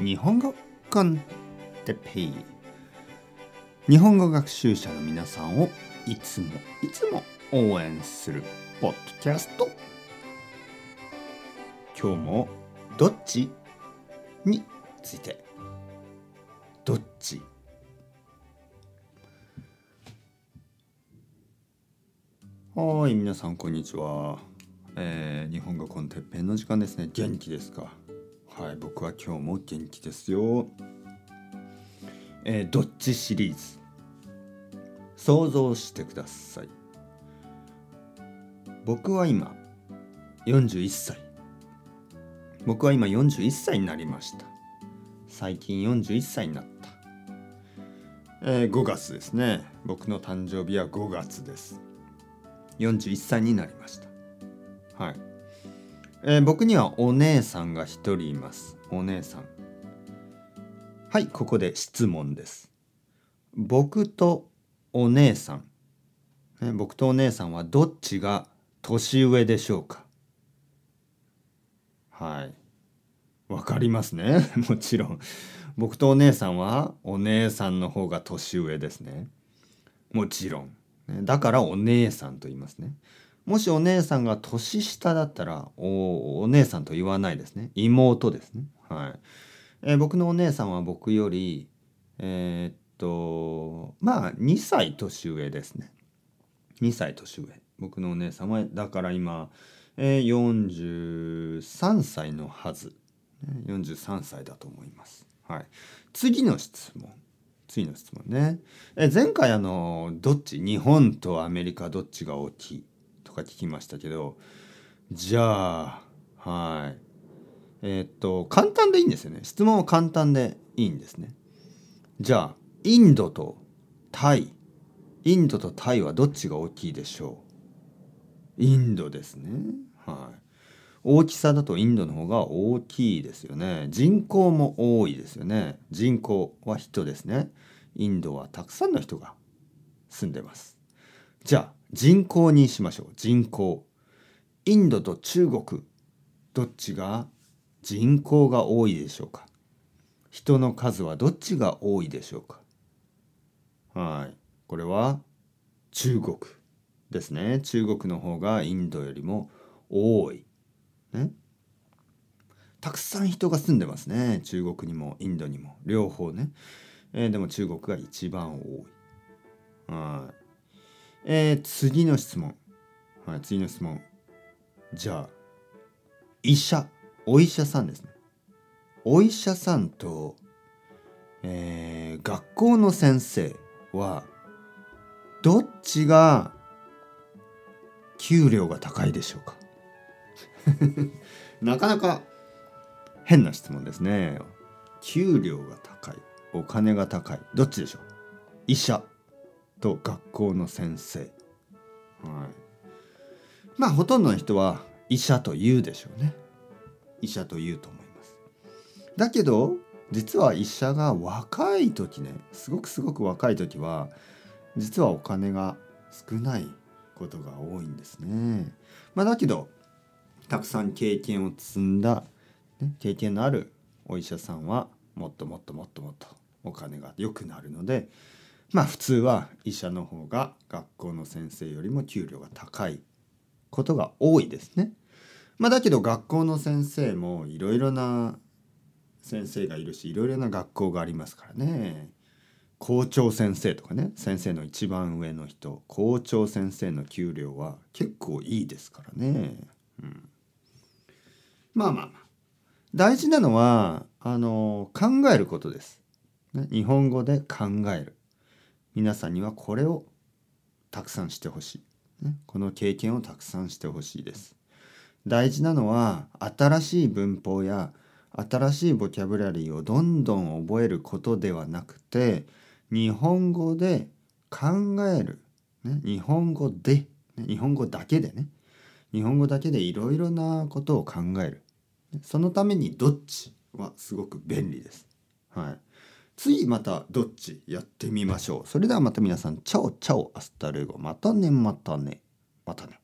日本語コンテペイ日本語学習者の皆さんをいつもいつも応援するポッドキャスト。今日もどっち？について。どっち？はい皆さんこんにちは、えー、日本語コンテッペンの時間ですね。元気ですか？はい僕は今日も元気ですよ。えー、どっちシリーズ？想像してください。僕は今41歳。僕は今41歳になりました。最近41歳になった。えー、5月ですね。僕の誕生日は5月です。41歳になりました。はい、えー、僕にはお姉さんが一人います。お姉さん。はいここで質問です。僕とお姉さん、ね、僕とお姉さんはどっちが年上でしょうか？はい。わかりますね。もちろん。僕とお姉さんはお姉さんの方が年上ですね。もちろん。だからお姉さんと言いますね。もしお姉さんが年下だったらお姉さんと言わないですね。妹ですね。はい、えー、僕のお姉さんは僕よりえー、っとまあ2歳年上ですね。2歳年上。僕のお姉さんはだから今、えー、43歳のはず。43歳だと思います。はい、次の質問。次の質問ね。え前回あのどっち？日本とアメリカどっちが大きい？か聞きましたけどじゃあはいえー、っと簡単でいいんですよね質問は簡単でいいんですね。じゃあインドとタイインドとタイはどっちが大きいでしょう？インドですね。はい。大きさだとインドの方が大きいですよね。人口も多いですよね。人口は人ですね。インドはたくさんの人が住んでます。じゃあ人口にしましょう。人口。インドと中国どっちが人口が多いでしょうか人の数はどっちが多いでしょうかはい。これは中国ですね。中国の方がインドよりも多い。ね、たくさん人が住んでますね中国にもインドにも両方ね、えー、でも中国が一番多いはいえー、次の質問。はい次の質問。じゃあ医者お医者さんですね。お医者さんと、えー、学校の先生はどっちが給料が高いでしょうか？なかなか変な質問ですね。給料が高い、お金が高い、どっちでしょう？医者。と学校の先生。はい。まあほとんどの人は医者と言うでしょうね。医者と言うと思います。だけど実は医者が若い時ねすごくすごく若い時は実はお金が少ないことが多いんですね。まあだけどたくさん経験を積んだ、ね、経験のあるお医者さんはもっともっともっともっとお金が良くなるのでまあ普通は医者の方が学校の先生よりも給料が高いことが多いですね。まあ、だけど学校の先生もいろいろな先生がいるしいろいろな学校がありますからね。校長先生とかね先生の一番上の人校長先生の給料は結構いいですからね。うんまあまあまあ大事なのはあの考えることです、日本語で考える。皆さんにはこれをたくさんしてほしい、ね。この経験をたくさんしてほしいです。大事なのは新しい文法や新しいボキャブラリーをどんどん覚えることではなくて日本語で考える、ね、日本語で、ね、日本語だけでね日本語だけでいろいろなことを考えるそのためにどっちはすごく便利です。はい。次またどっちやってみましょう。それではまた皆さん、 chao chao hasta luego。またね、またね、またね。